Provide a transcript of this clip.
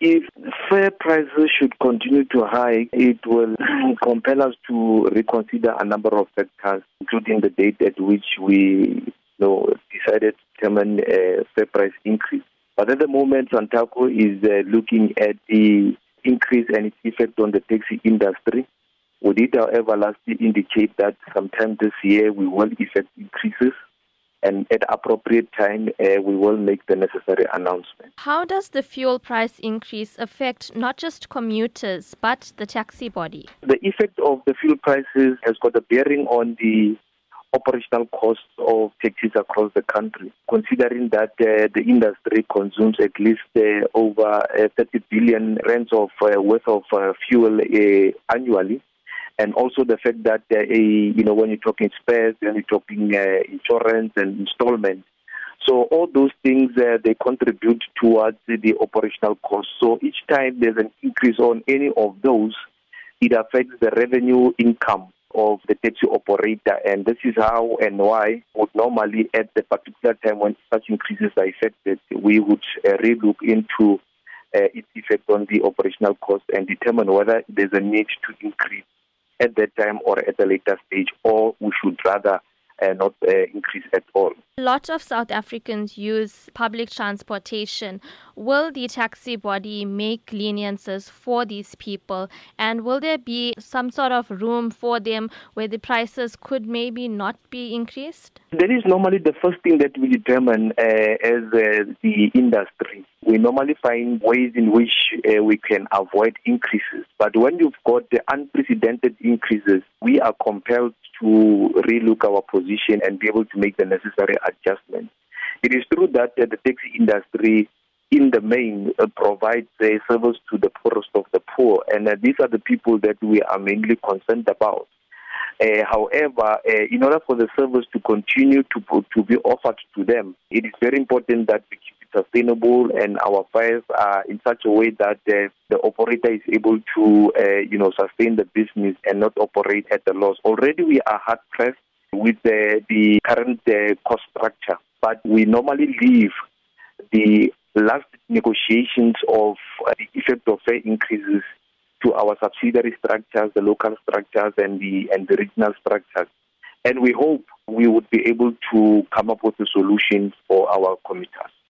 If fare prices should continue to hike, it will compel us to reconsider a number of factors, including the date at which we you know, decided to determine a fare price increase. But at the moment, Santaco is uh, looking at the increase and its effect on the taxi industry. We did, however, last year indicate that sometime this year we will effect increases and at appropriate time uh, we will make the necessary announcement. How does the fuel price increase affect not just commuters but the taxi body? The effect of the fuel prices has got a bearing on the operational costs of taxis across the country, considering that uh, the industry consumes at least uh, over uh, 30 billion rands of uh, worth of uh, fuel uh, annually and also the fact that uh, you know when you're talking spares, when you're talking uh, insurance and installment. So all those things uh, they contribute towards the operational cost. So each time there's an increase on any of those, it affects the revenue income of the taxi operator, and this is how and why would normally at the particular time when such increases are effected, we would uh, relook into uh, its effect on the operational cost and determine whether there's a need to increase at that time or at a later stage, or we should rather uh, not uh, increase at all. A lot of South Africans use public transportation. Will the taxi body make leniences for these people? And will there be some sort of room for them where the prices could maybe not be increased? That is normally the first thing that we determine uh, as uh, the industry we normally find ways in which uh, we can avoid increases. But when you've got the unprecedented increases, we are compelled to relook our position and be able to make the necessary adjustments. It is true that uh, the taxi industry in the main uh, provides a service to the poorest of the poor, and uh, these are the people that we are mainly concerned about. Uh, however, uh, in order for the service to continue to to be offered to them, it is very important that we keep sustainable and our fares are in such a way that uh, the operator is able to, uh, you know, sustain the business and not operate at a loss. Already we are hard pressed with uh, the current uh, cost structure, but we normally leave the last negotiations of uh, the effect of fare increases to our subsidiary structures, the local structures, and the and the regional structures. And we hope we would be able to come up with a solution for our commuters.